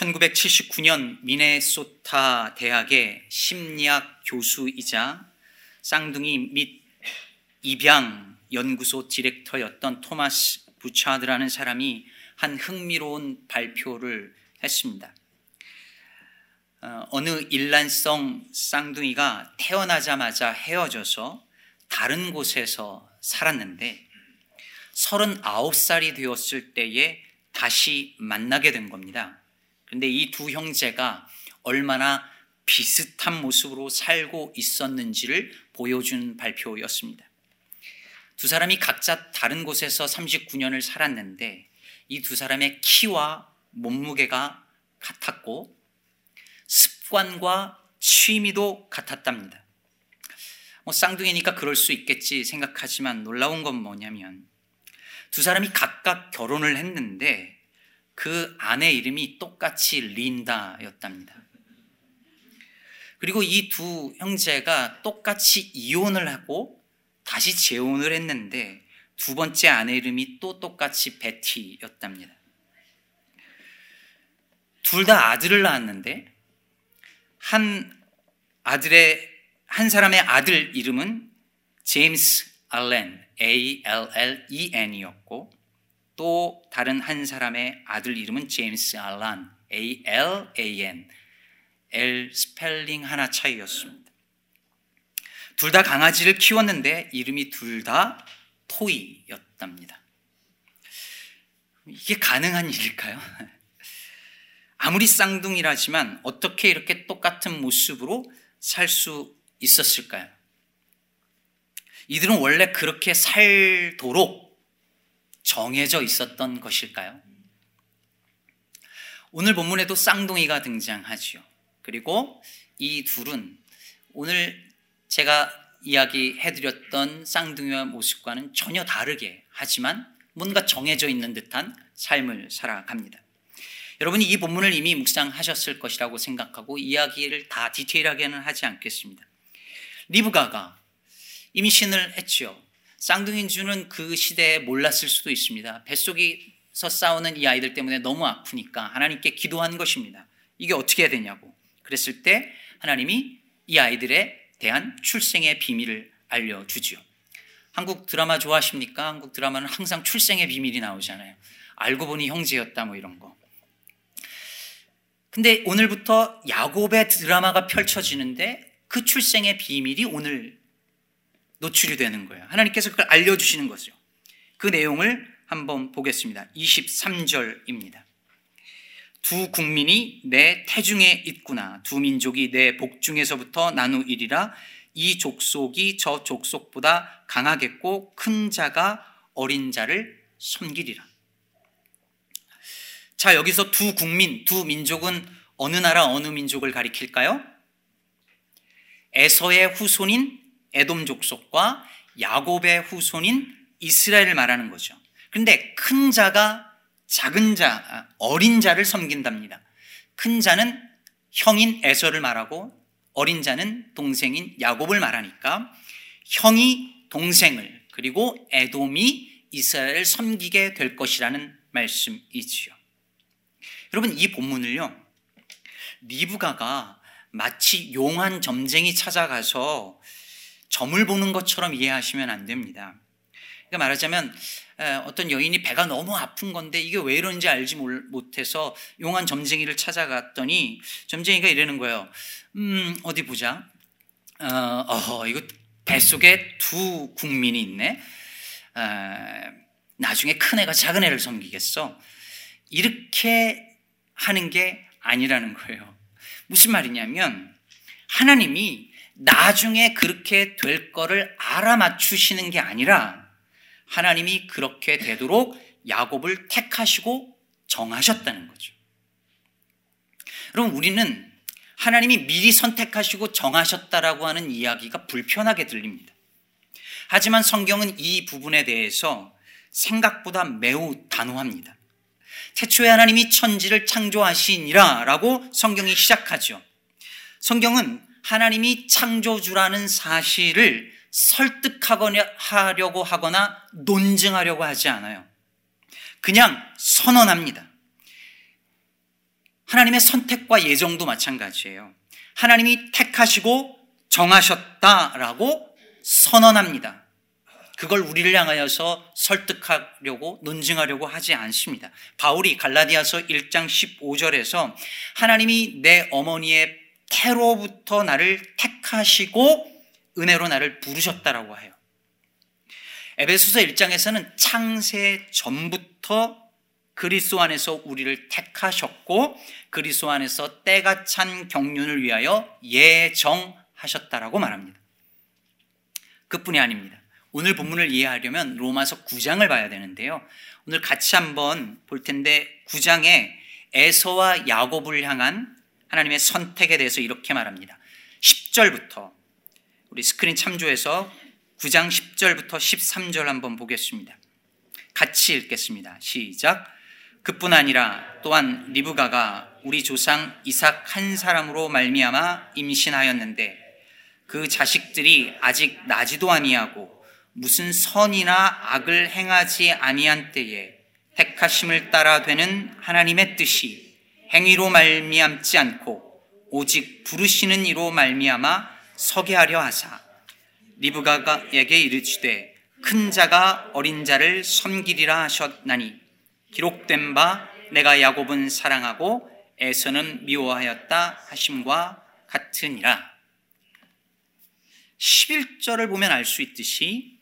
1979년 미네소타 대학의 심리학 교수이자 쌍둥이 및 입양 연구소 디렉터였던 토마스 부차드라는 사람이 한 흥미로운 발표를 했습니다. 어, 어느 일란성 쌍둥이가 태어나자마자 헤어져서 다른 곳에서 살았는데 39살이 되었을 때에 다시 만나게 된 겁니다. 그런데 이 두 형제가 얼마나 비슷한 모습으로 살고 있었는지를 보여준 발표였습니다. 두 사람이 각자 다른 곳에서 39년을 살았는데 이 두 사람의 키와 몸무게가 같았고 습관과 취미도 같았답니다. 뭐 쌍둥이니까 그럴 수 있겠지 생각하지만 놀라운 건 뭐냐면 두 사람이 각각 결혼을 했는데 그 아내 이름이 똑같이 린다였답니다. 그리고 이 두 형제가 똑같이 이혼을 하고 다시 재혼을 했는데 두 번째 아내 이름이 또 똑같이 베티였답니다. 둘 다 아들을 낳았는데 한 아들의 한 사람의 아들 이름은 제임스 알렌 A L L E N이었고 또 다른 한 사람의 아들 이름은 제임스 알란 A L A N L 스펠링 하나 차이였습니다. 둘 다 강아지를 키웠는데 이름이 둘 다 토이였답니다. 이게 가능한 일일까요? 아무리 쌍둥이라지만 어떻게 이렇게 똑같은 모습으로 살 수 있었을까요? 이들은 원래 그렇게 살도록 정해져 있었던 것일까요? 오늘 본문에도 쌍둥이가 등장하지요. 그리고 이 둘은 오늘 제가 이야기해드렸던 쌍둥이와 모습과는 전혀 다르게 하지만 뭔가 정해져 있는 듯한 삶을 살아갑니다. 여러분이 이 본문을 이미 묵상하셨을 것이라고 생각하고 이야기를 다 디테일하게는 하지 않겠습니다. 리브가가 임신을 했지요. 쌍둥이주는 그 시대에 몰랐을 수도 있습니다. 뱃속에서 싸우는 이 아이들 때문에 너무 아프니까 하나님께 기도한 것입니다. 이게 어떻게 해야 되냐고. 그랬을 때 하나님이 이 아이들에 대한 출생의 비밀을 알려주지요. 한국 드라마 좋아하십니까? 한국 드라마는 항상 출생의 비밀이 나오잖아요. 알고 보니 형제였다 뭐 이런 거. 근데 오늘부터 야곱의 드라마가 펼쳐지는데 그 출생의 비밀이 오늘 노출이 되는 거예요. 하나님께서 그걸 알려주시는 거죠. 그 내용을 한번 보겠습니다. 23절입니다. 두 국민이 내 태중에 있구나. 두 민족이 내 복중에서부터 나누이리라. 이 족속이 저 족속보다 강하겠고 큰 자가 어린 자를 섬기리라. 자, 여기서 두 국민, 두 민족은 어느 나라, 어느 민족을 가리킬까요? 에서의 후손인 에돔 족속과 야곱의 후손인 이스라엘을 말하는 거죠. 그런데 큰 자가 작은 자, 아, 어린 자를 섬긴답니다. 큰 자는 형인 에서를 말하고 어린 자는 동생인 야곱을 말하니까 형이 동생을 그리고 에돔이 이스라엘을 섬기게 될 것이라는 말씀이지요. 여러분 이 본문을요. 리브가가 마치 용한 점쟁이 찾아가서 점을 보는 것처럼 이해하시면 안 됩니다. 그러니까 말하자면 어떤 여인이 배가 너무 아픈 건데 이게 왜 이런지 알지 못해서 용한 점쟁이를 찾아갔더니 점쟁이가 이러는 거예요. 음, 어디 보자. 어, 어 이거 뱃속에 두 국민이 있네. 어, 나중에 큰 애가 작은 애를 섬기겠어. 이렇게 하는 게 아니라는 거예요. 무슨 말이냐면 하나님이 나중에 그렇게 될 거를 알아맞추시는 게 아니라 하나님이 그렇게 되도록 야곱을 택하시고 정하셨다는 거죠. 여러분, 우리는 하나님이 미리 선택하시고 정하셨다라고 하는 이야기가 불편하게 들립니다. 하지만 성경은 이 부분에 대해서 생각보다 매우 단호합니다. 태초에 하나님이 천지를 창조하시니라 라고 성경이 시작하죠. 성경은 하나님이 창조주라는 사실을 설득하려고 하거나 논증하려고 하지 않아요. 그냥 선언합니다. 하나님의 선택과 예정도 마찬가지예요. 하나님이 택하시고 정하셨다라고 선언합니다. 그걸 우리를 향하여서 설득하려고 논증하려고 하지 않습니다. 바울이 갈라디아서 1장 15절에서 하나님이 내 어머니의 태로부터 나를 택하시고 은혜로 나를 부르셨다라고 해요. 에베소서 1장에서는 창세 전부터 그리스도 안에서 우리를 택하셨고 그리스도 안에서 때가 찬 경륜을 위하여 예정하셨다라고 말합니다. 그뿐이 아닙니다. 오늘 본문을 이해하려면 로마서 9장을 봐야 되는데요. 오늘 같이 한번 볼 텐데 9장에 에서와 야곱을 향한 하나님의 선택에 대해서 이렇게 말합니다. 10절부터 우리 스크린 참조해서 9장 10절부터 13절 한번 보겠습니다. 같이 읽겠습니다. 시작. 그뿐 아니라 또한 리브가가 우리 조상 이삭 한 사람으로 말미암아 임신하였는데 그 자식들이 아직 나지도 아니하고 무슨 선이나 악을 행하지 아니한 때에 택하심을 따라 되는 하나님의 뜻이 행위로 말미암지 않고 오직 부르시는 이로 말미암아 서게 하려 하사 리브가에게 이르시되 큰 자가 어린 자를 섬기리라 하셨나니 기록된 바 내가 야곱은 사랑하고 에서는 미워하였다 하심과 같으니라. 11절을 보면 알 수 있듯이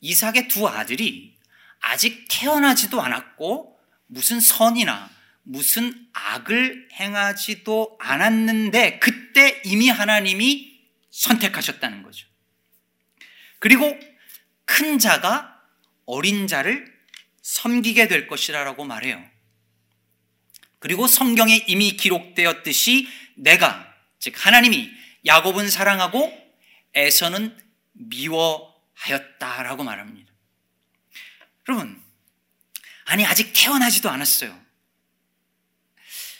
이삭의 두 아들이 아직 태어나지도 않았고 무슨 선이나 무슨 악을 행하지도 않았는데 그때 이미 하나님이 선택하셨다는 거죠. 그리고 큰 자가 어린 자를 섬기게 될 것이라고 말해요. 그리고 성경에 이미 기록되었듯이 내가 즉 하나님이 야곱은 사랑하고 에서는 미워하였다라고 말합니다. 여러분 아니 아직 태어나지도 않았어요.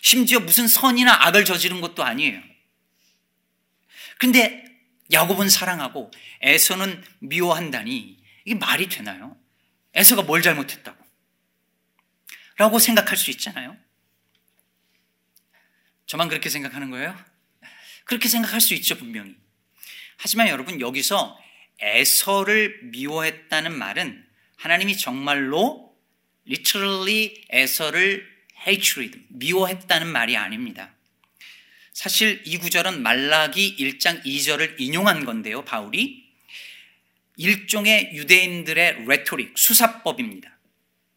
심지어 무슨 선이나 악을 저지른 것도 아니에요. 근데 야곱은 사랑하고 에서는 미워한다니 이게 말이 되나요? 에서가 뭘 잘못했다고? 라고 생각할 수 있잖아요. 저만 그렇게 생각하는 거예요? 그렇게 생각할 수 있죠, 분명히. 하지만 여러분, 여기서 에서를 미워했다는 말은 하나님이 정말로 literally 에서를 hatred, 미워했다는 말이 아닙니다. 사실 이 구절은 말라기 1장 2절을 인용한 건데요, 바울이. 일종의 유대인들의 레토릭, 수사법입니다.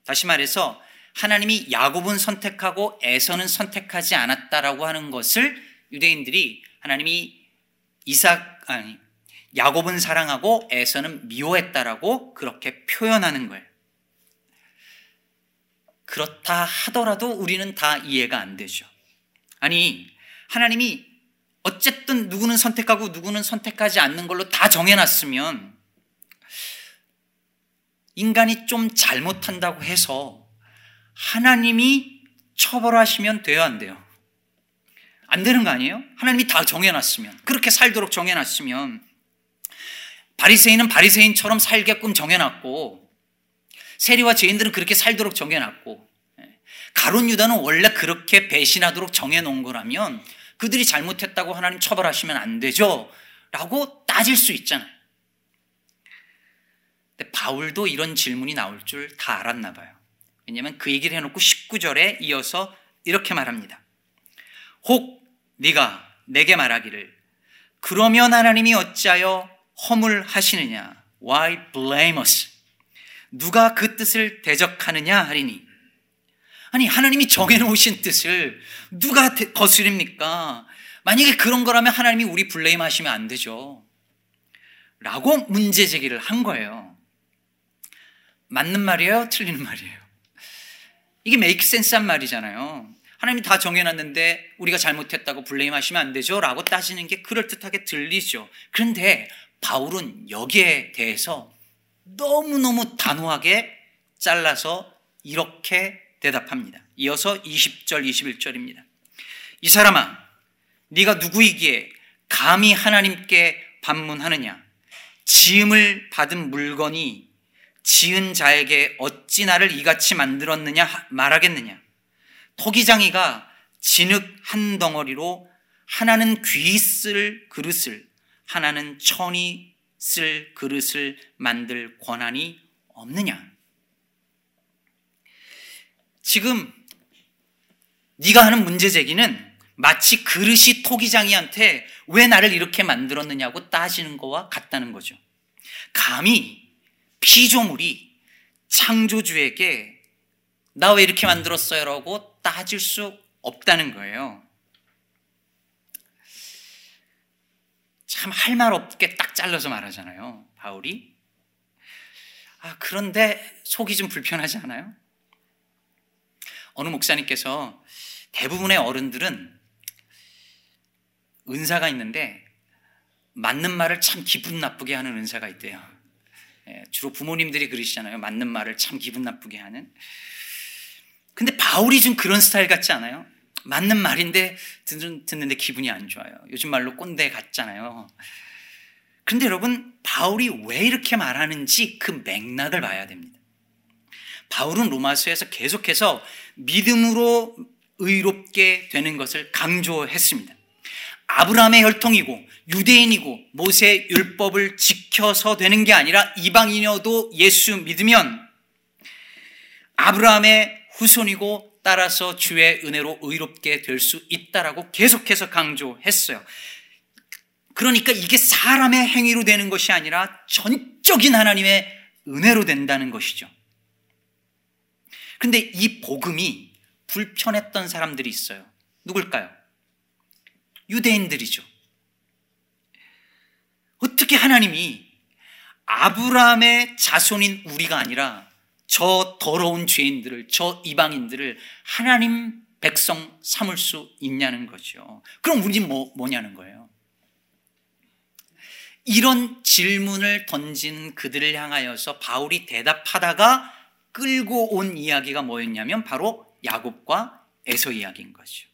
다시 말해서 하나님이 야곱은 선택하고 에서는 선택하지 않았다라고 하는 것을 유대인들이 하나님이 이삭 아니 야곱은 사랑하고 에서는 미워했다라고 그렇게 표현하는 거예요. 그렇다 하더라도 우리는 다 이해가 안 되죠. 아니 하나님이 어쨌든 누구는 선택하고 누구는 선택하지 않는 걸로 다 정해놨으면 인간이 좀 잘못한다고 해서 하나님이 처벌하시면 돼요, 안 돼요? 안 되는 거 아니에요? 하나님이 다 정해놨으면 그렇게 살도록 정해놨으면 바리새인은 바리새인처럼 살게끔 정해놨고 세리와 죄인들은 그렇게 살도록 정해놨고 가론 유다는 원래 그렇게 배신하도록 정해놓은 거라면 그들이 잘못했다고 하나님 처벌하시면 안 되죠? 라고 따질 수 있잖아요. 근데 바울도 이런 질문이 나올 줄 다 알았나 봐요. 왜냐하면 그 얘기를 해놓고 19절에 이어서 이렇게 말합니다. 혹 네가 내게 말하기를 그러면 하나님이 어찌하여 허물하시느냐? Why blame us? 누가 그 뜻을 대적하느냐 하리니 아니 하나님이 정해놓으신 뜻을 누가 거스립니까? 만약에 그런 거라면 하나님이 우리 블레임 하시면 안 되죠. 라고 문제 제기를 한 거예요. 맞는 말이에요? 틀리는 말이에요? 이게 메이크 센스한 말이잖아요. 하나님이 다 정해놨는데 우리가 잘못했다고 블레임 하시면 안 되죠? 라고 따지는 게 그럴듯하게 들리죠. 그런데 바울은 여기에 대해서 너무너무 단호하게 잘라서 이렇게 대답합니다. 이어서 20절, 21절입니다. 이 사람아, 네가 누구이기에 감히 하나님께 반문하느냐? 지음을 받은 물건이 지은 자에게 어찌 나를 이같이 만들었느냐 말하겠느냐? 토기장이가 진흙 한 덩어리로 하나는 귀 쓸 그릇을 하나는 천이 쓸 그릇을 만들 권한이 없느냐? 지금 네가 하는 문제 제기는 마치 그릇이 토기장이한테 왜 나를 이렇게 만들었느냐고 따지는 거와 같다는 거죠. 감히 피조물이 창조주에게 나 왜 이렇게 만들었어요? 라고 따질 수 없다는 거예요. 참 할 말 없게 딱 잘라서 말하잖아요. 바울이. 아, 그런데 속이 좀 불편하지 않아요? 어느 목사님께서 대부분의 어른들은 은사가 있는데 맞는 말을 참 기분 나쁘게 하는 은사가 있대요. 예, 주로 부모님들이 그러시잖아요. 맞는 말을 참 기분 나쁘게 하는. 근데 바울이 좀 그런 스타일 같지 않아요? 맞는 말인데 듣는데 기분이 안 좋아요. 요즘 말로 꼰대 같잖아요. 근데 여러분, 바울이 왜 이렇게 말하는지 그 맥락을 봐야 됩니다. 바울은 로마서에서 계속해서 믿음으로 의롭게 되는 것을 강조했습니다. 아브라함의 혈통이고 유대인이고 모세 율법을 지켜서 되는 게 아니라 이방인여도 예수 믿으면 아브라함의 후손이고 따라서 주의 은혜로 의롭게 될 수 있다라고 계속해서 강조했어요. 그러니까 이게 사람의 행위로 되는 것이 아니라 전적인 하나님의 은혜로 된다는 것이죠. 근데 이 복음이 불편했던 사람들이 있어요. 누굴까요? 유대인들이죠. 어떻게 하나님이 아브라함의 자손인 우리가 아니라 저 더러운 죄인들을, 저 이방인들을 하나님 백성 삼을 수 있냐는 거죠. 그럼 우리 뭐, 뭐냐는 거예요. 이런 질문을 던진 그들을 향하여서 바울이 대답하다가 끌고 온 이야기가 뭐였냐면 바로 야곱과 에서 이야기인 거죠.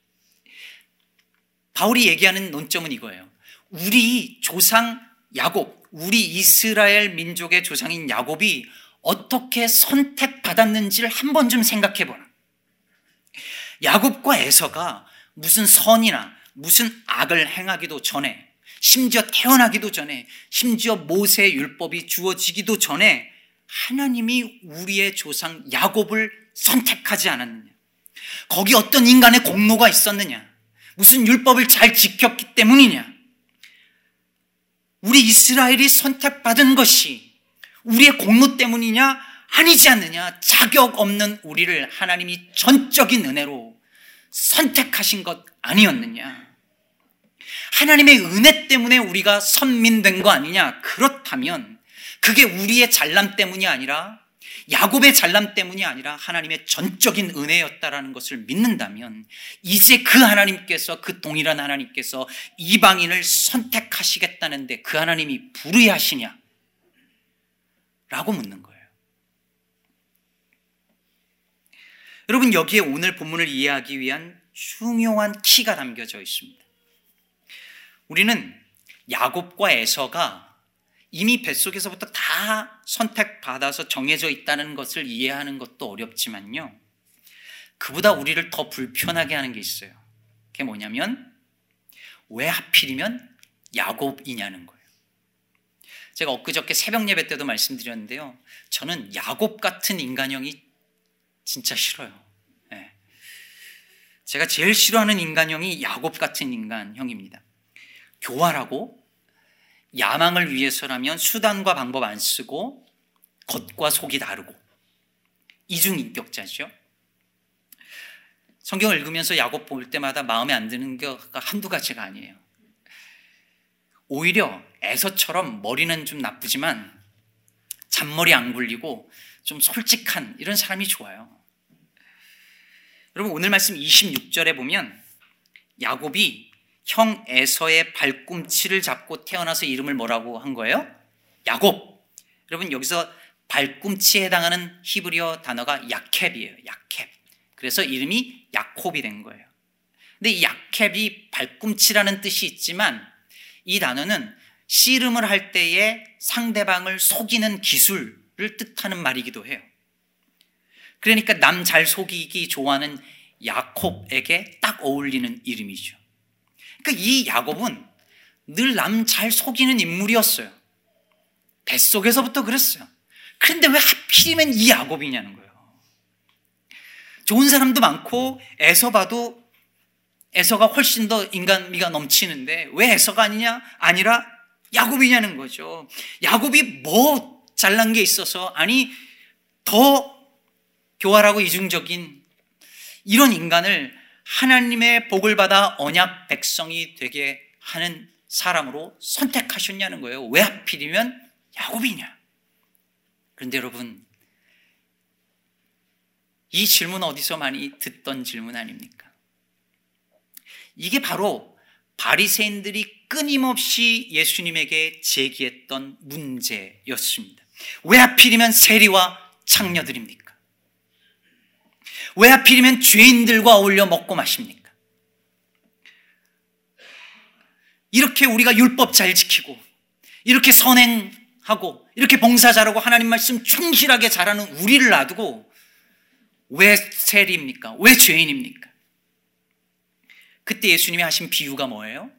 바울이 얘기하는 논점은 이거예요. 우리 조상 야곱, 우리 이스라엘 민족의 조상인 야곱이 어떻게 선택받았는지를 한번좀 생각해 보라. 야곱과 에서가 무슨 선이나 무슨 악을 행하기도 전에 심지어 태어나기도 전에 심지어 모세 율법이 주어지기도 전에 하나님이 우리의 조상 야곱을 선택하지 않았느냐. 거기 어떤 인간의 공로가 있었느냐. 무슨 율법을 잘 지켰기 때문이냐. 우리 이스라엘이 선택받은 것이 우리의 공로 때문이냐? 아니지 않느냐? 자격 없는 우리를 하나님이 전적인 은혜로 선택하신 것 아니었느냐? 하나님의 은혜 때문에 우리가 선민된 거 아니냐? 그렇다면 그게 우리의 잘남 때문이 아니라 야곱의 잘남 때문이 아니라 하나님의 전적인 은혜였다라는 것을 믿는다면 이제 그 하나님께서 그 동일한 하나님께서 이방인을 선택하시겠다는데 그 하나님이 불의하시냐? 라고 묻는 거예요. 여러분 여기에 오늘 본문을 이해하기 위한 중요한 키가 담겨져 있습니다. 우리는 야곱과 에서가 이미 뱃속에서부터 다 선택받아서 정해져 있다는 것을 이해하는 것도 어렵지만요. 그보다 우리를 더 불편하게 하는 게 있어요. 그게 뭐냐면 왜 하필이면 야곱이냐는 거예요. 제가 엊그저께 새벽 예배 때도 말씀드렸는데요. 저는 야곱 같은 인간형이 진짜 싫어요. 네. 제가 제일 싫어하는 인간형이 야곱 같은 인간형입니다. 교활하고 야망을 위해서라면 수단과 방법 안 쓰고 겉과 속이 다르고 이중인격자죠. 성경을 읽으면서 야곱 볼 때마다 마음에 안 드는 게 한두 가지가 아니에요. 오히려 에서처럼 머리는 좀 나쁘지만 잔머리 안 굴리고 좀 솔직한 이런 사람이 좋아요. 여러분 오늘 말씀 26절에 보면 야곱이 형 에서의 발꿈치를 잡고 태어나서 이름을 뭐라고 한 거예요? 야곱. 여러분 여기서 발꿈치에 해당하는 히브리어 단어가 야캡이에요. 야캡. 그래서 이름이 야콥이 된 거예요. 근데 이 야캡이 발꿈치라는 뜻이 있지만 이 단어는 씨름을 할 때에 상대방을 속이는 기술을 뜻하는 말이기도 해요. 그러니까 남 잘 속이기 좋아하는 야콥에게 딱 어울리는 이름이죠. 그러니까 이 야곱은 늘 남 잘 속이는 인물이었어요. 뱃속에서부터 그랬어요. 그런데 왜 하필이면 이 야곱이냐는 거예요. 좋은 사람도 많고 에서 봐도 에서가 훨씬 더 인간미가 넘치는데 왜 에서가 아니냐? 아니라 야곱이냐는 거죠. 야곱이 뭐 잘난 게 있어서 아니 더 교활하고 이중적인 이런 인간을 하나님의 복을 받아 언약 백성이 되게 하는 사람으로 선택하셨냐는 거예요. 왜 하필이면 야곱이냐? 그런데 여러분, 이 질문 어디서 많이 듣던 질문 아닙니까? 이게 바로 바리새인들이 끊임없이 예수님에게 제기했던 문제였습니다. 왜 하필이면 세리와 창녀들입니까? 왜 하필이면 죄인들과 어울려 먹고 마십니까? 이렇게 우리가 율법 잘 지키고 이렇게 선행하고 이렇게 봉사 잘하고 하나님 말씀 충실하게 잘하는 우리를 놔두고 왜 세리입니까? 왜 죄인입니까? 그때 예수님이 하신 비유가 뭐예요?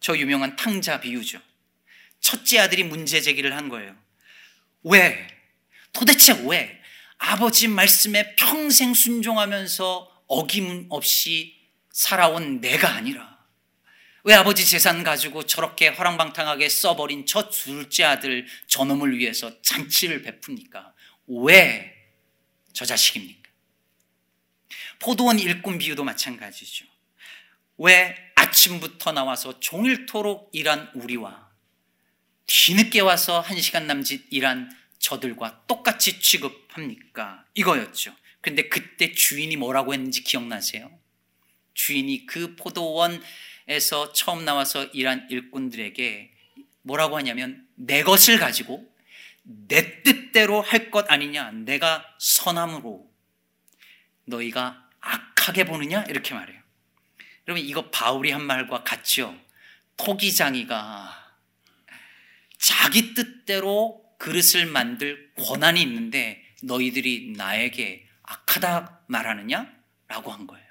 저 유명한 탕자 비유죠. 첫째 아들이 문제 제기를 한 거예요. 왜? 도대체 왜? 아버지 말씀에 평생 순종하면서 어김없이 살아온 내가 아니라 왜 아버지 재산 가지고 저렇게 허랑방탕하게 써버린 저 둘째 아들 저놈을 위해서 잔치를 베풉니까? 왜 저 자식입니까? 포도원 일꾼 비유도 마찬가지죠. 왜 아침부터 나와서 종일토록 일한 우리와 뒤늦게 와서 한 시간 남짓 일한 저들과 똑같이 취급합니까? 이거였죠. 근데 그때 주인이 뭐라고 했는지 기억나세요? 주인이 그 포도원에서 처음 나와서 일한 일꾼들에게 뭐라고 하냐면 내 것을 가지고 내 뜻대로 할 것 아니냐? 내가 선함으로 너희가 악하게 보느냐? 이렇게 말해요. 여러분 이거 바울이 한 말과 같죠? 토기장이가 자기 뜻대로 그릇을 만들 권한이 있는데 너희들이 나에게 악하다 말하느냐? 라고 한 거예요.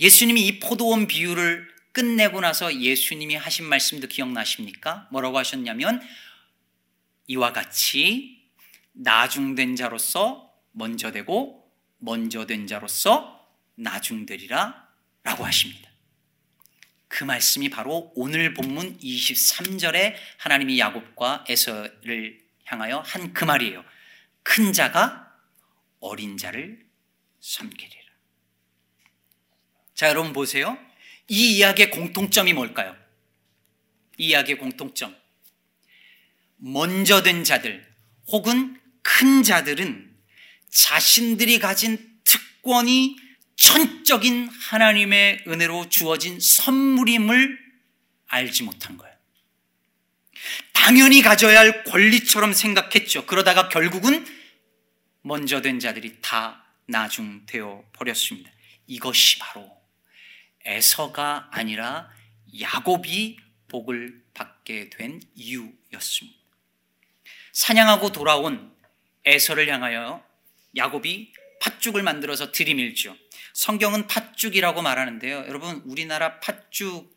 예수님이 이 포도원 비유를 끝내고 나서 예수님이 하신 말씀도 기억나십니까? 뭐라고 하셨냐면 이와 같이 나중된 자로서 먼저 되고 먼저 된 자로서 나중되리라 라고 하십니다. 그 말씀이 바로 오늘 본문 23절에 하나님이 야곱과 에서를 향하여 한 그 말이에요. 큰 자가 어린 자를 섬기리라. 자, 여러분 보세요. 이 이야기의 공통점이 뭘까요? 이 이야기의 공통점. 먼저 된 자들 혹은 큰 자들은 자신들이 가진 특권이 천적인 하나님의 은혜로 주어진 선물임을 알지 못한 거예요. 당연히 가져야 할 권리처럼 생각했죠. 그러다가 결국은 먼저 된 자들이 다 나중 되어 버렸습니다. 이것이 바로 에서가 아니라 야곱이 복을 받게 된 이유였습니다. 사냥하고 돌아온 에서를 향하여 야곱이 팥죽을 만들어서 들이밀죠. 성경은 팥죽이라고 말하는데요. 여러분, 우리나라 팥죽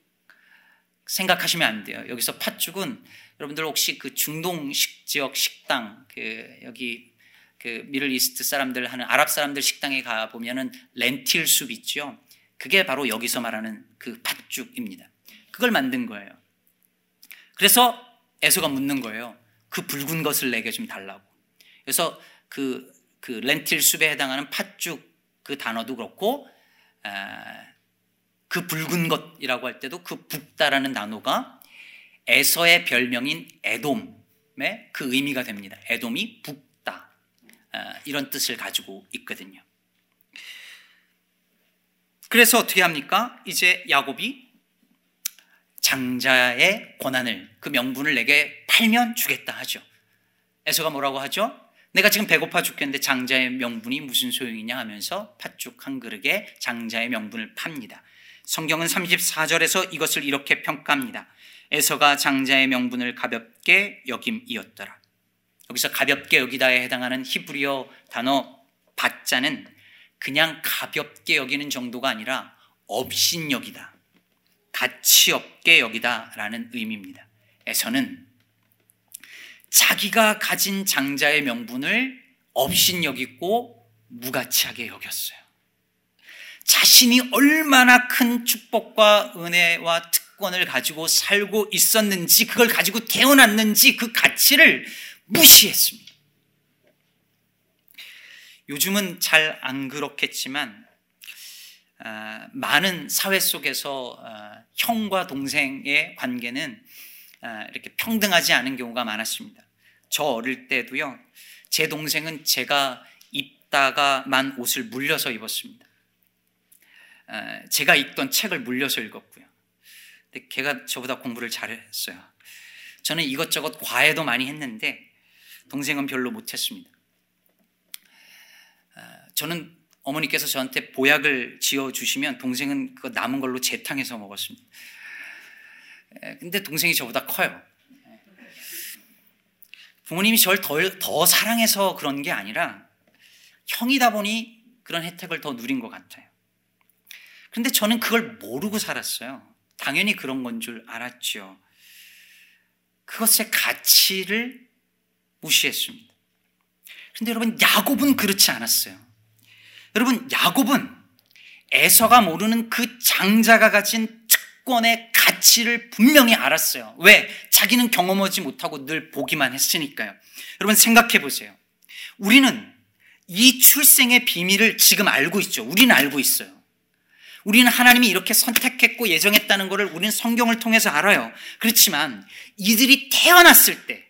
생각하시면 안 돼요. 여기서 팥죽은 여러분들 혹시 그 중동식 지역 식당, 그 여기 그 미들 이스트 사람들 하는 아랍 사람들 식당에 가 보면은 렌틸 숲 있죠. 그게 바로 여기서 말하는 그 팥죽입니다. 그걸 만든 거예요. 그래서 에서가 묻는 거예요. 그 붉은 것을 내게 좀 달라고. 그래서 그, 그 렌틸 숲에 해당하는 팥죽 그 단어도 그렇고 그 붉은 것이라고 할 때도 그 붓다라는 단어가 에서의 별명인 에돔의 그 의미가 됩니다. 에돔이 붓다 이런 뜻을 가지고 있거든요. 그래서 어떻게 합니까? 이제 야곱이 장자의 권한을 그 명분을 내게 팔면 주겠다 하죠. 에서가 뭐라고 하죠? 내가 지금 배고파 죽겠는데 장자의 명분이 무슨 소용이냐 하면서 팥죽 한 그릇에 장자의 명분을 팝니다. 성경은 34절에서 이것을 이렇게 평가합니다. 에서가 장자의 명분을 가볍게 여김이었더라. 여기서 가볍게 여기다에 해당하는 히브리어 단어 바자는 그냥 가볍게 여기는 정도가 아니라 업신 여기다. 가치 없게 여기다라는 의미입니다. 에서는 자기가 가진 장자의 명분을 업신여기고 무가치하게 여겼어요. 자신이 얼마나 큰 축복과 은혜와 특권을 가지고 살고 있었는지, 그걸 가지고 태어났는지 그 가치를 무시했습니다. 요즘은 잘 안 그렇겠지만, 아, 많은 사회 속에서 아, 형과 동생의 관계는 아, 이렇게 평등하지 않은 경우가 많았습니다. 저 어릴 때도요, 제 동생은 제가 입다가만 옷을 물려서 입었습니다. 제가 읽던 책을 물려서 읽었고요. 근데 걔가 저보다 공부를 잘했어요. 저는 이것저것 과외도 많이 했는데 동생은 별로 못했습니다. 저는 어머니께서 저한테 보약을 지어 주시면 동생은 그 남은 걸로 재탕해서 먹었습니다. 근데 동생이 저보다 커요. 부모님이 저를 더, 더 사랑해서 그런 게 아니라 형이다 보니 그런 혜택을 더 누린 것 같아요. 근데 저는 그걸 모르고 살았어요. 당연히 그런 건 줄 알았죠. 그것의 가치를 무시했습니다. 근데 여러분, 야곱은 그렇지 않았어요. 여러분, 야곱은 에서가 모르는 그 장자가 가진 특권의 가치를 분명히 알았어요. 왜? 자기는 경험하지 못하고 늘 보기만 했으니까요. 여러분, 생각해 보세요. 우리는 이 출생의 비밀을 지금 알고 있죠. 우리는 알고 있어요. 우리는 하나님이 이렇게 선택했고 예정했다는 것을 우리는 성경을 통해서 알아요. 그렇지만 이들이 태어났을 때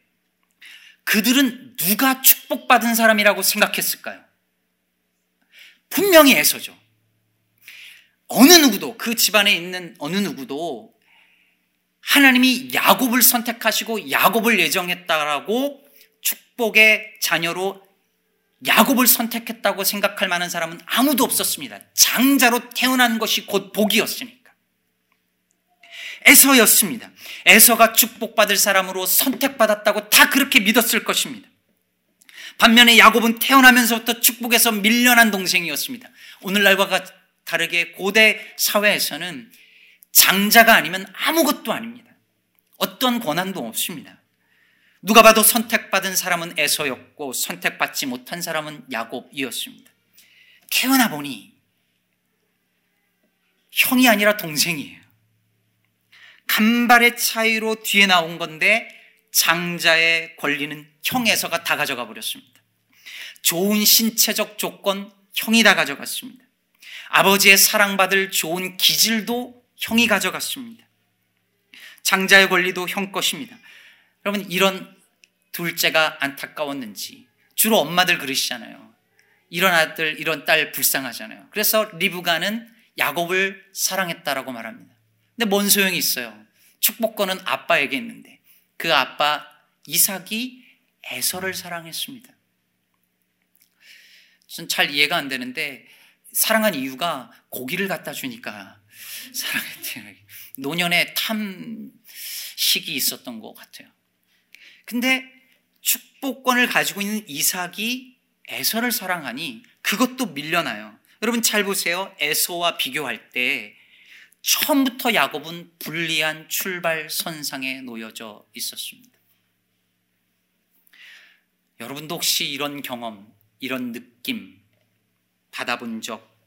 그들은 누가 축복받은 사람이라고 생각했을까요? 분명히 에서죠. 어느 누구도 그 집안에 있는 어느 누구도 하나님이 야곱을 선택하시고 야곱을 예정했다라고 축복의 자녀로 야곱을 선택했다고 생각할 만한 사람은 아무도 없었습니다. 장자로 태어난 것이 곧 복이었으니까. 에서였습니다. 에서가 축복받을 사람으로 선택받았다고 다 그렇게 믿었을 것입니다. 반면에 야곱은 태어나면서부터 축복에서 밀려난 동생이었습니다. 오늘날과 다르게 고대 사회에서는 장자가 아니면 아무것도 아닙니다. 어떤 권한도 없습니다. 누가 봐도 선택받은 사람은 에서였고 선택받지 못한 사람은 야곱이었습니다. 태어나 보니 형이 아니라 동생이에요. 간발의 차이로 뒤에 나온 건데 장자의 권리는 형 에서가 다 가져가 버렸습니다. 좋은 신체적 조건 형이 다 가져갔습니다. 아버지의 사랑받을 좋은 기질도 형이 가져갔습니다. 장자의 권리도 형 것입니다. 여러분 이런 둘째가 안타까웠는지 주로 엄마들 그러시잖아요. 이런 아들, 이런 딸 불쌍하잖아요. 그래서 리브가는 야곱을 사랑했다라고 말합니다. 근데 뭔 소용이 있어요? 축복권은 아빠에게 있는데 그 아빠 이삭이 에서를 사랑했습니다. 전 잘 이해가 안 되는데 사랑한 이유가 고기를 갖다 주니까 사랑했대요. 노년에 탐식이 있었던 것 같아요. 근데 축복권을 가지고 있는 이삭이 에서를 사랑하니 그것도 밀려나요. 여러분 잘 보세요. 에서와 비교할 때 처음부터 야곱은 불리한 출발 선상에 놓여져 있었습니다. 여러분도 혹시 이런 경험, 이런 느낌 받아본 적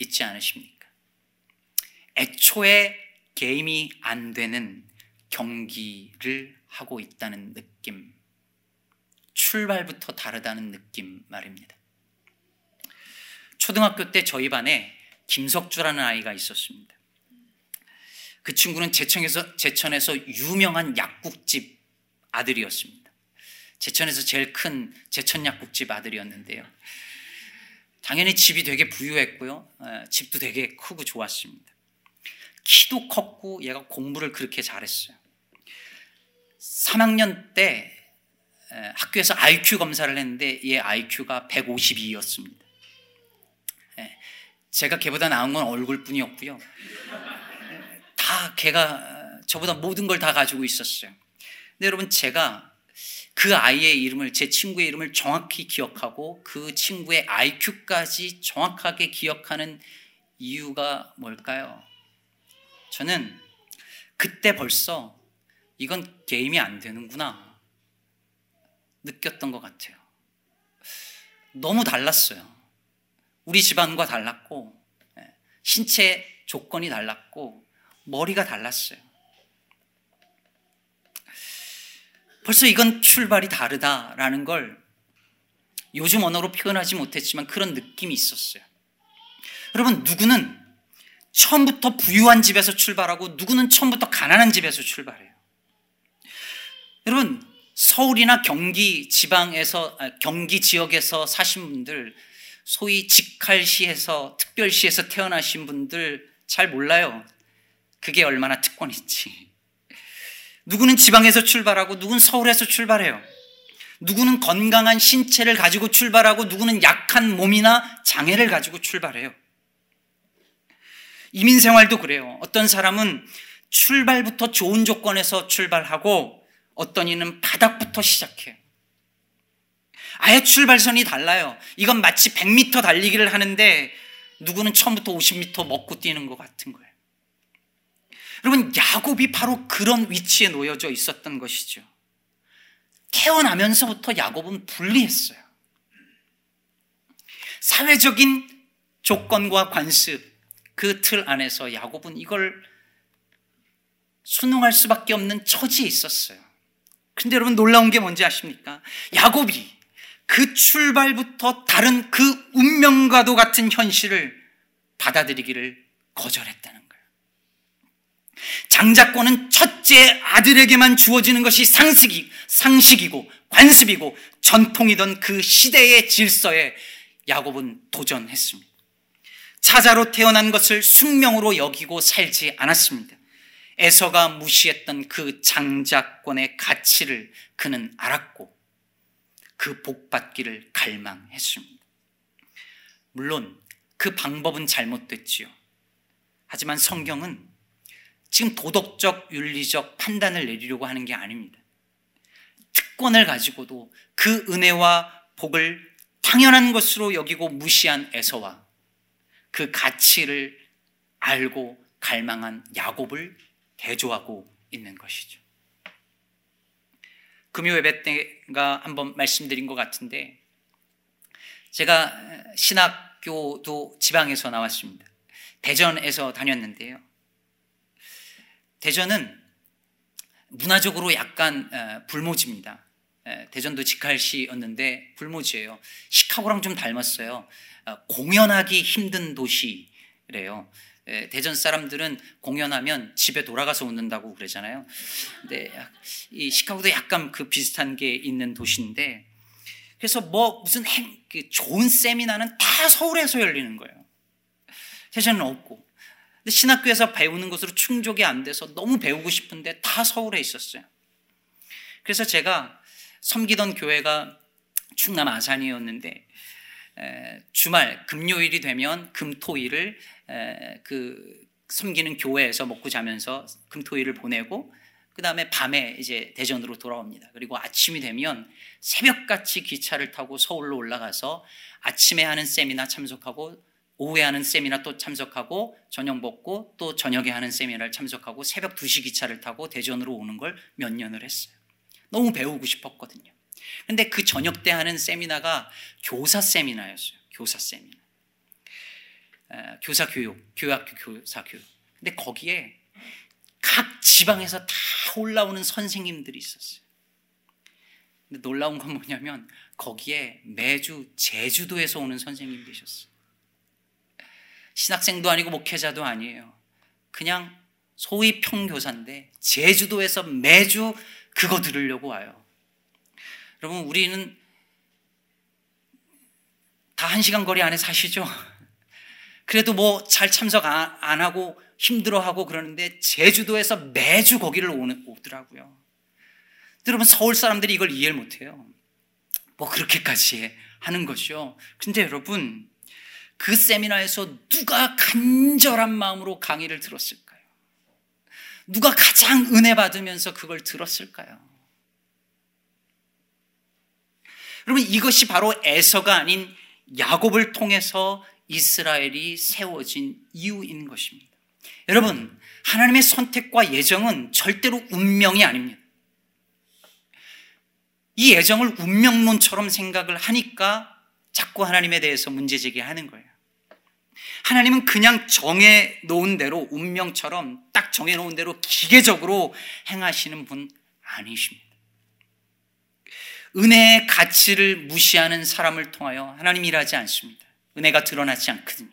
있지 않으십니까? 애초에 게임이 안 되는 경기를 하고 있다는 느낌. 출발부터 다르다는 느낌 말입니다. 초등학교 때 저희 반에 김석주라는 아이가 있었습니다. 그 친구는 제천에서, 제천에서 유명한 약국집 아들이었습니다. 제천에서 제일 큰 제천 약국집 아들이었는데요. 당연히 집이 되게 부유했고요. 어, 집도 되게 크고 좋았습니다. 키도 컸고 얘가 공부를 그렇게 잘했어요. 3학년 때 학교에서 IQ 검사를 했는데 얘 IQ가 152였습니다. 제가 걔보다 나은 건 얼굴뿐이었고요. 다 걔가 저보다 모든 걸 다 가지고 있었어요. 근데 여러분 제가 그 아이의 이름을, 제 친구의 이름을 정확히 기억하고 그 친구의 IQ까지 정확하게 기억하는 이유가 뭘까요? 저는 그때 벌써 이건 게임이 안 되는구나 느꼈던 것 같아요. 너무 달랐어요. 우리 집안과 달랐고, 예, 신체 조건이 달랐고, 머리가 달랐어요. 벌써 이건 출발이 다르다라는 걸 요즘 언어로 표현하지 못했지만 그런 느낌이 있었어요. 여러분, 누구는 처음부터 부유한 집에서 출발하고 누구는 처음부터 가난한 집에서 출발해요. 여러분, 서울이나 경기 지방에서, 아, 경기 지역에서 사신 분들, 소위 직할시에서, 특별시에서 태어나신 분들 잘 몰라요. 그게 얼마나 특권인지. 누구는 지방에서 출발하고 누구는 서울에서 출발해요. 누구는 건강한 신체를 가지고 출발하고 누구는 약한 몸이나 장애를 가지고 출발해요. 이민 생활도 그래요. 어떤 사람은 출발부터 좋은 조건에서 출발하고 어떤 이는 바닥부터 시작해요. 아예 출발선이 달라요. 이건 마치 100m 달리기를 하는데 누구는 처음부터 50m 먹고 뛰는 것 같은 거예요. 여러분, 야곱이 바로 그런 위치에 놓여져 있었던 것이죠. 태어나면서부터 야곱은 불리했어요. 사회적인 조건과 관습, 그 틀 안에서 야곱은 이걸 순응할 수밖에 없는 처지에 있었어요. 근데 여러분 놀라운 게 뭔지 아십니까? 야곱이 그 출발부터 다른 그 운명과도 같은 현실을 받아들이기를 거절했다는 거예요. 장자권은 첫째 아들에게만 주어지는 것이 상식이, 상식이고 관습이고 전통이던 그 시대의 질서에 야곱은 도전했습니다. 차자로 태어난 것을 숙명으로 여기고 살지 않았습니다. 에서가 무시했던 그 장자권의 가치를 그는 알았고 그 복받기를 갈망했습니다. 물론 그 방법은 잘못됐지요. 하지만 성경은 지금 도덕적, 윤리적 판단을 내리려고 하는 게 아닙니다. 특권을 가지고도 그 은혜와 복을 당연한 것으로 여기고 무시한 에서와 그 가치를 알고 갈망한 야곱을 대조하고 있는 것이죠. 금요 예배 때가 한번 말씀드린 것 같은데 제가 신학교도 지방에서 나왔습니다. 대전에서 다녔는데요. 대전은 문화적으로 약간 어, 불모지입니다. 대전도 직할시였는데 불모지예요. 시카고랑 좀 닮았어요. 어, 공연하기 힘든 도시래요. 예, 대전 사람들은 공연하면 집에 돌아가서 웃는다고 그러잖아요. 근데 이 시카고도 약간 그 비슷한 게 있는 도시인데 그래서 뭐 무슨 행, 그 좋은 세미나는 다 서울에서 열리는 거예요. 대전은 없고. 근데 신학교에서 배우는 것으로 충족이 안 돼서 너무 배우고 싶은데 다 서울에 있었어요. 그래서 제가 섬기던 교회가 충남 아산이었는데 주말 금요일이 되면 금토일을 그 섬기는 교회에서 먹고 자면서 금토일을 보내고 그 다음에 밤에 이제 대전으로 돌아옵니다. 그리고 아침이 되면 새벽같이 기차를 타고 서울로 올라가서 아침에 하는 세미나 참석하고 오후에 하는 세미나 또 참석하고 저녁 먹고 또 저녁에 하는 세미나를 참석하고 새벽 2시 기차를 타고 대전으로 오는 걸 몇 년을 했어요. 너무 배우고 싶었거든요. 근데 그 저녁 때 하는 세미나가 교사 세미나였어요. 교사 세미나. 교사 교육, 교학교 교사 교육. 근데 거기에 각 지방에서 다 올라오는 선생님들이 있었어요. 근데 놀라운 건 뭐냐면 거기에 매주 제주도에서 오는 선생님 계셨어요. 신학생도 아니고 목회자도 아니에요. 그냥 소위 평교사인데 제주도에서 매주 그거 들으려고 와요. 여러분, 우리는 다 한 시간 거리 안에 사시죠? 그래도 뭐 잘 참석 안 하고 힘들어하고 그러는데 제주도에서 매주 거기를 오더라고요. 여러분, 서울 사람들이 이걸 이해를 못해요. 뭐 그렇게까지 하는 것이요. 근데 여러분, 그 세미나에서 누가 간절한 마음으로 강의를 들었을까요? 누가 가장 은혜 받으면서 그걸 들었을까요? 여러분 이것이 바로 에서가 아닌 야곱을 통해서 이스라엘이 세워진 이유인 것입니다. 여러분, 하나님의 선택과 예정은 절대로 운명이 아닙니다. 이 예정을 운명론처럼 생각을 하니까 자꾸 하나님에 대해서 문제 제기하는 거예요. 하나님은 그냥 정해 놓은 대로 운명처럼 딱 정해 놓은 대로 기계적으로 행하시는 분 아니십니다. 은혜의 가치를 무시하는 사람을 통하여 하나님 일하지 않습니다. 은혜가 드러나지 않거든요.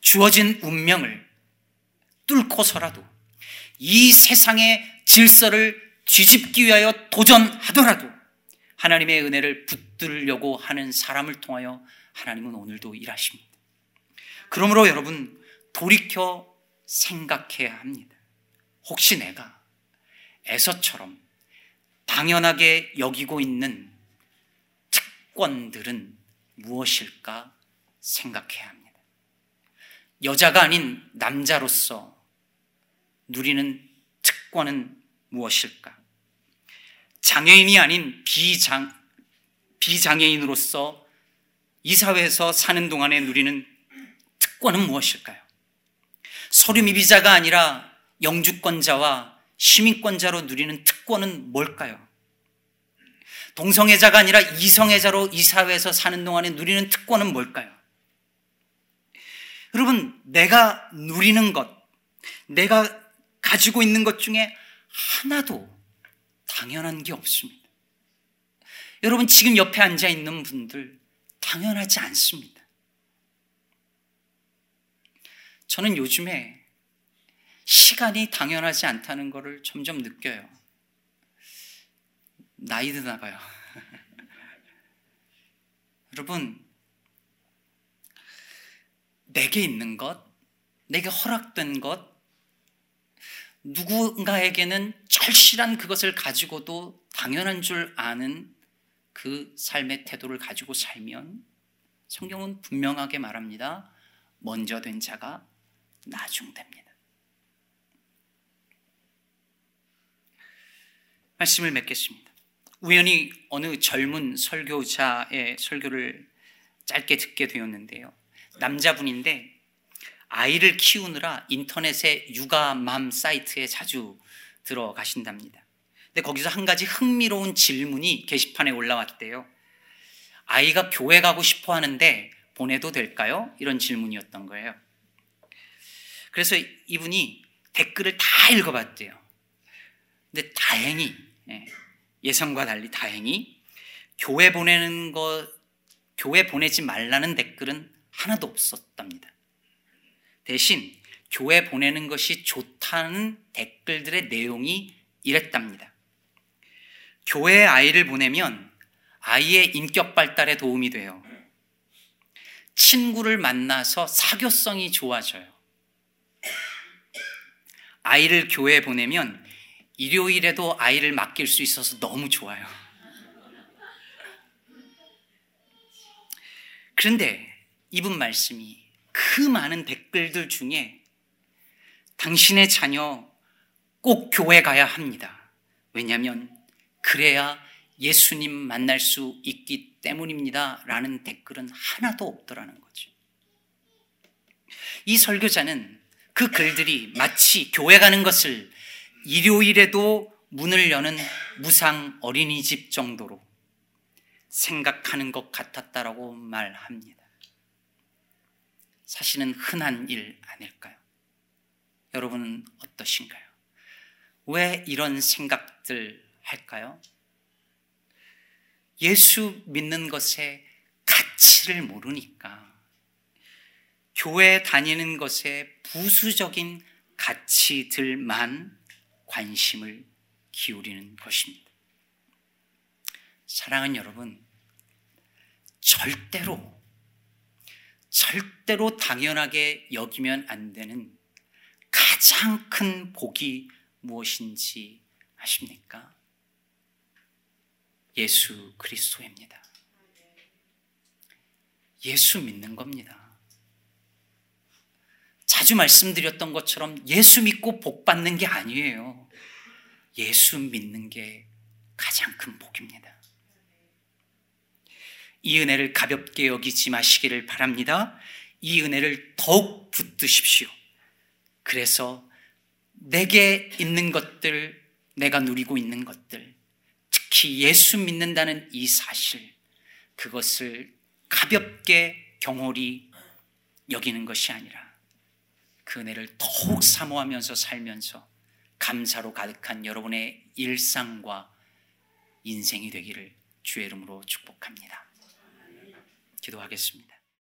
주어진 운명을 뚫고서라도 이 세상의 질서를 뒤집기 위하여 도전하더라도 하나님의 은혜를 붙들려고 하는 사람을 통하여 하나님은 오늘도 일하십니다. 그러므로 여러분 돌이켜 생각해야 합니다. 혹시 내가 에서처럼 당연하게 여기고 있는 특권들은 무엇일까 생각해야 합니다. 여자가 아닌 남자로서 누리는 특권은 무엇일까? 장애인이 아닌 비장, 비장애인으로서 이 사회에서 사는 동안에 누리는 특권은 무엇일까요? 서류미비자가 아니라 영주권자와 시민권자로 누리는 특권은 뭘까요? 동성애자가 아니라 이성애자로 이 사회에서 사는 동안에 누리는 특권은 뭘까요? 여러분, 내가 누리는 것, 내가 가지고 있는 것 중에 하나도 당연한 게 없습니다. 여러분, 지금 옆에 앉아 있는 분들, 당연하지 않습니다. 저는 요즘에 시간이 당연하지 않다는 것을 점점 느껴요. 나이 드나 봐요. 여러분, 내게 있는 것, 내게 허락된 것, 누군가에게는 절실한 그것을 가지고도 당연한 줄 아는 그 삶의 태도를 가지고 살면 성경은 분명하게 말합니다. 먼저 된 자가 나중됩니다. 말씀을 맺겠습니다. 우연히 어느 젊은 설교자의 설교를 짧게 듣게 되었는데요. 남자분인데 아이를 키우느라 인터넷의 육아맘 사이트에 자주 들어가신답니다. 근데 거기서 한 가지 흥미로운 질문이 게시판에 올라왔대요. 아이가 교회 가고 싶어 하는데 보내도 될까요? 이런 질문이었던 거예요. 그래서 이분이 댓글을 다 읽어봤대요. 근데 다행히 예, 예상과 달리 다행히 교회 보내는 거 교회 보내지 말라는 댓글은 하나도 없었답니다. 대신 교회 보내는 것이 좋다는 댓글들의 내용이 이랬답니다. 교회에 아이를 보내면 아이의 인격 발달에 도움이 돼요. 친구를 만나서 사교성이 좋아져요. 아이를 교회에 보내면 일요일에도 아이를 맡길 수 있어서 너무 좋아요. 그런데 이분 말씀이 그 많은 댓글들 중에 당신의 자녀 꼭 교회 가야 합니다. 왜냐하면 그래야 예수님 만날 수 있기 때문입니다. 라는 댓글은 하나도 없더라는 거죠. 이 설교자는 그 글들이 마치 교회 가는 것을 일요일에도 문을 여는 무상 어린이집 정도로 생각하는 것 같았다라고 말합니다. 사실은 흔한 일 아닐까요? 여러분은 어떠신가요? 왜 이런 생각들 할까요? 예수 믿는 것의 가치를 모르니까 교회 다니는 것에 부수적인 가치들만 관심을 기울이는 것입니다. 사랑하는 여러분, 절대로 절대로 당연하게 여기면 안 되는 가장 큰 복이 무엇인지 아십니까? 예수 그리스도입니다. 예수 믿는 겁니다. 자주 말씀드렸던 것처럼 예수 믿고 복 받는 게 아니에요. 예수 믿는 게 가장 큰 복입니다. 이 은혜를 가볍게 여기지 마시기를 바랍니다. 이 은혜를 더욱 붙드십시오. 그래서 내게 있는 것들, 내가 누리고 있는 것들, 특히 예수 믿는다는 이 사실, 그것을 가볍게 경홀히 여기는 것이 아니라 그 은혜를 더욱 사모하면서 살면서 감사로 가득한 여러분의 일상과 인생이 되기를 주의 이름으로 축복합니다. 기도하겠습니다.